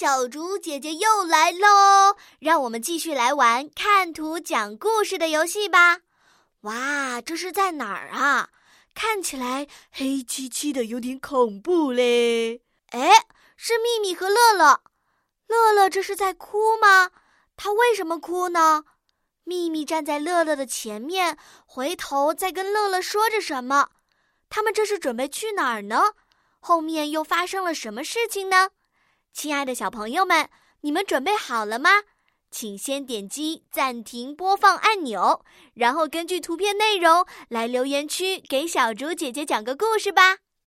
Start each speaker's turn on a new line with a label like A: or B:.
A: 小竹姐姐又来喽！让我们继续来玩看图讲故事的游戏吧。哇，这是在哪儿啊？看起来黑漆漆的，有点恐怖嘞。哎，是秘密和乐乐。乐乐这是在哭吗？他为什么哭呢？秘密站在乐乐的前面，回头在跟乐乐说着什么。他们这是准备去哪儿呢？后面又发生了什么事情呢？亲爱的小朋友们，你们准备好了吗？请先点击暂停播放按钮，然后根据图片内容来留言区给小竹姐姐讲个故事吧。